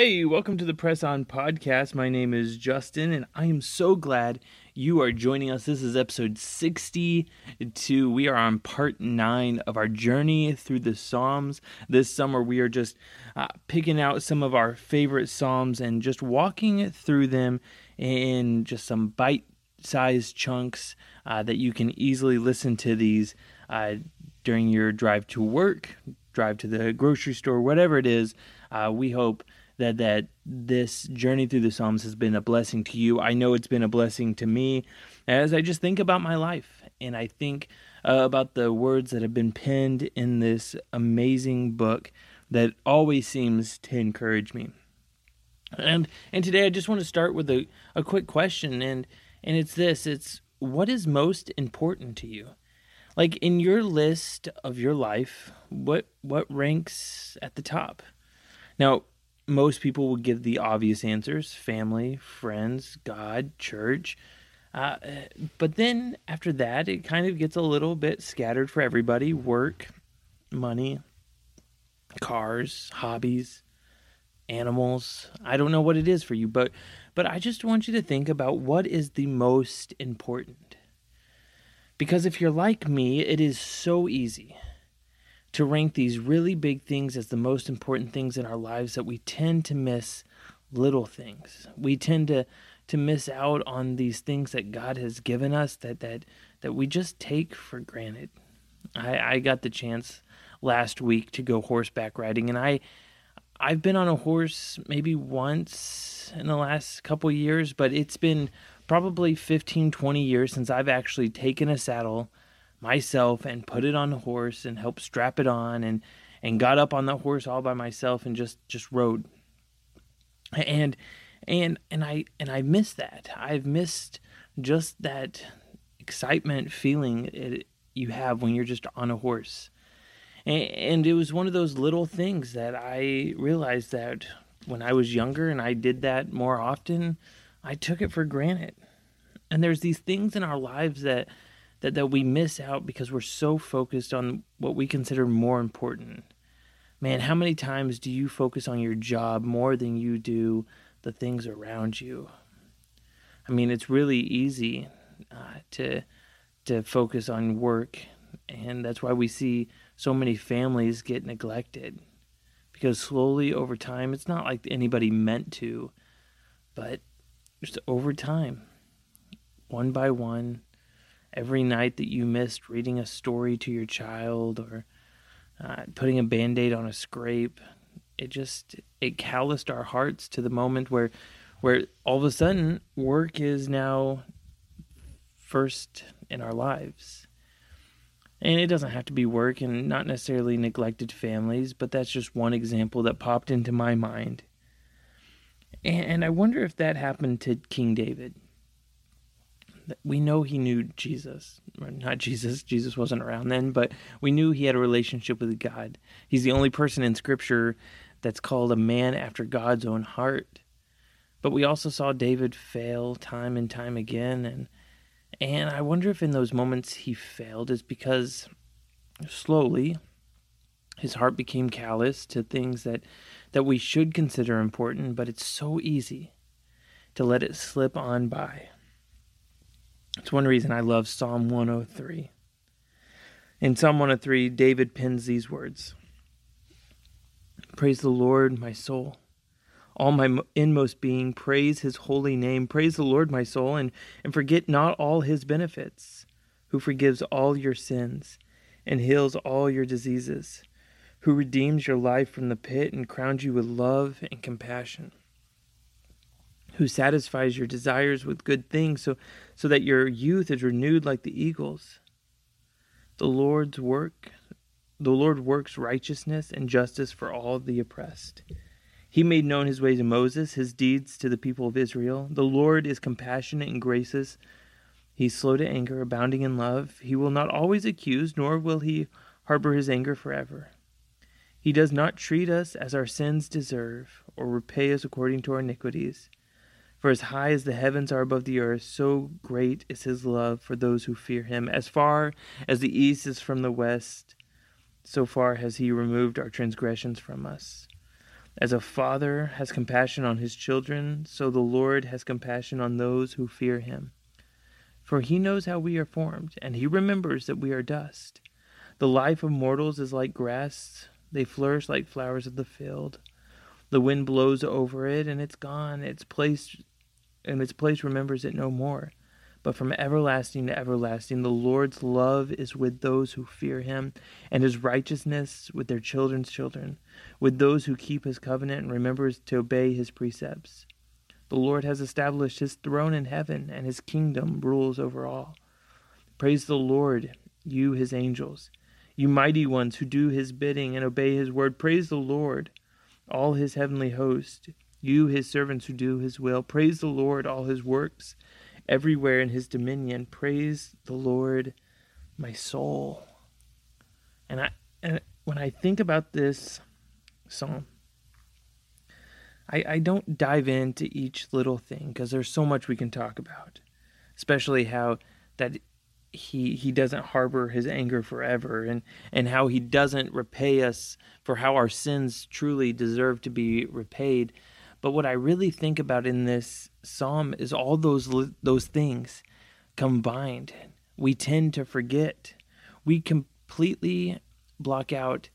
Hey, welcome to the Press On Podcast. My name is Justin, and I am so glad you are joining us. This is episode 62. We are on part nine of our journey through the Psalms. This summer, we are just uh, picking out some of our favorite Psalms and just walking through them in just some bite sized chunks uh, that you can easily listen to these uh, during your drive to work, drive to the grocery store, whatever it is. Uh, we hope that that this journey through the Psalms has been a blessing to you. I know it's been a blessing to me as I just think about my life and I think uh, about the words that have been penned in this amazing book that always seems to encourage me. And and today I just want to start with a, a quick question and and it's this it's what is most important to you? Like in your list of your life, what what ranks at the top? Now, most people would give the obvious answers family, friends, God, church. Uh, but then after that, it kind of gets a little bit scattered for everybody work, money, cars, hobbies, animals. I don't know what it is for you, but but I just want you to think about what is the most important. Because if you're like me, it is so easy to rank these really big things as the most important things in our lives that we tend to miss little things. We tend to to miss out on these things that God has given us that that that we just take for granted. I, I got the chance last week to go horseback riding and I I've been on a horse maybe once in the last couple years, but it's been probably 15 20 years since I've actually taken a saddle myself and put it on the horse and helped strap it on and and got up on the horse all by myself and just just rode. And and and I and I missed that. I've missed just that excitement feeling it, you have when you're just on a horse. And, and it was one of those little things that I realized that when I was younger and I did that more often I took it for granted. And there's these things in our lives that that, that we miss out because we're so focused on what we consider more important. Man, how many times do you focus on your job more than you do the things around you? I mean, it's really easy uh, to to focus on work, and that's why we see so many families get neglected. Because slowly over time, it's not like anybody meant to, but just over time, one by one, every night that you missed reading a story to your child or uh, putting a band-aid on a scrape it just it calloused our hearts to the moment where where all of a sudden work is now first in our lives. And it doesn't have to be work and not necessarily neglected families but that's just one example that popped into my mind. And i wonder if that happened to king david we know he knew Jesus. or Not Jesus, Jesus wasn't around then, but we knew he had a relationship with God. He's the only person in Scripture that's called a man after God's own heart. But we also saw David fail time and time again, and and I wonder if in those moments he failed is because slowly his heart became callous to things that that we should consider important, but it's so easy to let it slip on by. It's one reason I love Psalm 103. In Psalm 103, David pens these words Praise the Lord, my soul. All my inmost being, praise his holy name. Praise the Lord, my soul, and, and forget not all his benefits, who forgives all your sins and heals all your diseases, who redeems your life from the pit and crowns you with love and compassion who satisfies your desires with good things so, so that your youth is renewed like the eagles. The Lord's work, the Lord works righteousness and justice for all the oppressed. He made known his ways to Moses, his deeds to the people of Israel. The Lord is compassionate and gracious. He's slow to anger, abounding in love. He will not always accuse, nor will he harbor his anger forever. He does not treat us as our sins deserve, or repay us according to our iniquities. For as high as the heavens are above the earth, so great is his love for those who fear him. As far as the east is from the west, so far has he removed our transgressions from us. As a father has compassion on his children, so the Lord has compassion on those who fear him. For he knows how we are formed, and he remembers that we are dust. The life of mortals is like grass, they flourish like flowers of the field. The wind blows over it, and it's gone. Its place, and its place remembers it no more. But from everlasting to everlasting, the Lord's love is with those who fear him, and his righteousness with their children's children, with those who keep his covenant and remember to obey his precepts. The Lord has established his throne in heaven, and his kingdom rules over all. Praise the Lord, you his angels, you mighty ones who do his bidding and obey his word. Praise the Lord, all his heavenly host, you his servants who do his will. Praise the Lord, all his works everywhere in his dominion. Praise the Lord, my soul. And I and when I think about this psalm, I, I don't dive into each little thing because there's so much we can talk about, especially how that he he doesn't harbor his anger forever and and how he doesn't repay us for how our sins truly deserve to be repaid but what I really think about in this psalm is all those those things combined. We tend to forget. We completely block out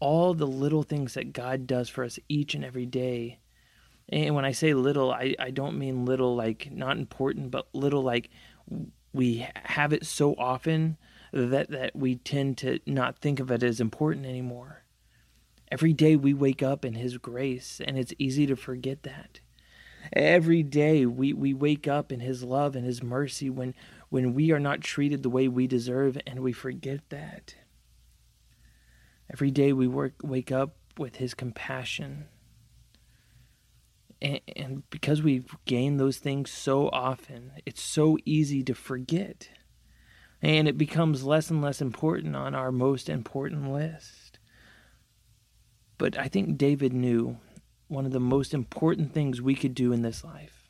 all the little things that God does for us each and every day. And when I say little, I, I don't mean little like not important, but little like we have it so often that, that we tend to not think of it as important anymore. Every day we wake up in His grace, and it's easy to forget that. Every day we, we wake up in His love and His mercy when, when we are not treated the way we deserve, and we forget that. Every day we work, wake up with His compassion. And, and because we've gained those things so often, it's so easy to forget. And it becomes less and less important on our most important list. But I think David knew one of the most important things we could do in this life.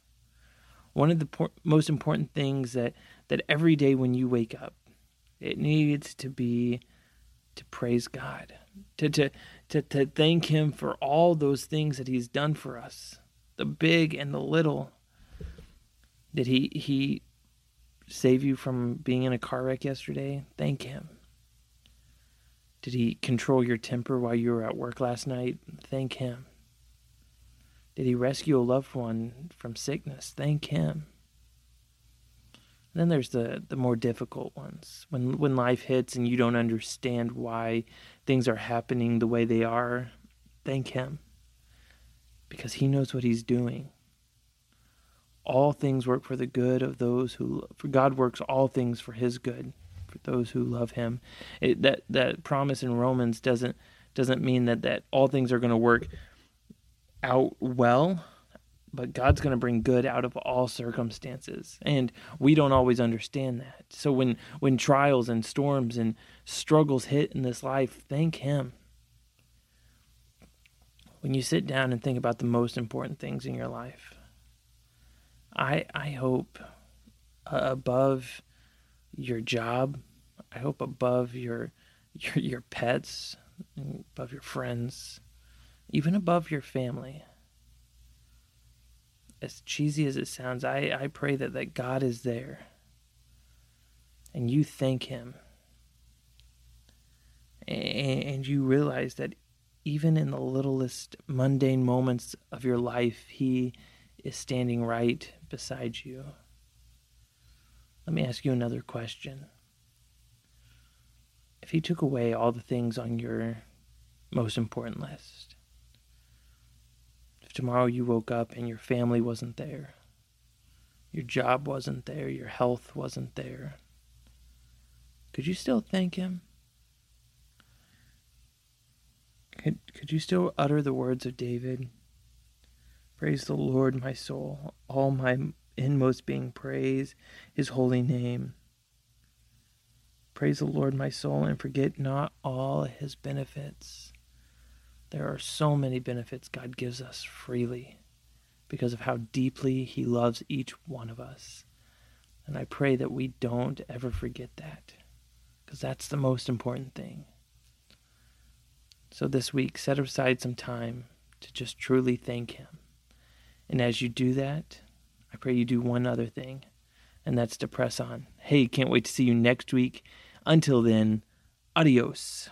One of the por- most important things that, that every day when you wake up, it needs to be to praise God, to, to, to, to thank Him for all those things that He's done for us, the big and the little. Did He, he save you from being in a car wreck yesterday? Thank Him. Did he control your temper while you were at work last night? Thank him. Did he rescue a loved one from sickness? Thank him. And then there's the, the more difficult ones. When when life hits and you don't understand why things are happening the way they are, thank him. Because he knows what he's doing. All things work for the good of those who for God works all things for his good for those who love him. It, that that promise in Romans doesn't doesn't mean that that all things are going to work out well, but God's going to bring good out of all circumstances. And we don't always understand that. So when when trials and storms and struggles hit in this life, thank him. When you sit down and think about the most important things in your life, I I hope uh, above your job. I hope above your your your pets, above your friends, even above your family. As cheesy as it sounds, I, I pray that, that God is there and you thank Him. And, and you realize that even in the littlest mundane moments of your life, He is standing right beside you. Let me ask you another question. If he took away all the things on your most important list, if tomorrow you woke up and your family wasn't there, your job wasn't there, your health wasn't there, could you still thank him? Could, could you still utter the words of David? Praise the Lord, my soul. All my inmost being praise his holy name. Praise the Lord, my soul, and forget not all his benefits. There are so many benefits God gives us freely because of how deeply he loves each one of us. And I pray that we don't ever forget that because that's the most important thing. So this week, set aside some time to just truly thank Him. And as you do that, I pray you do one other thing, and that's to press on. Hey, can't wait to see you next week. Until then, adios.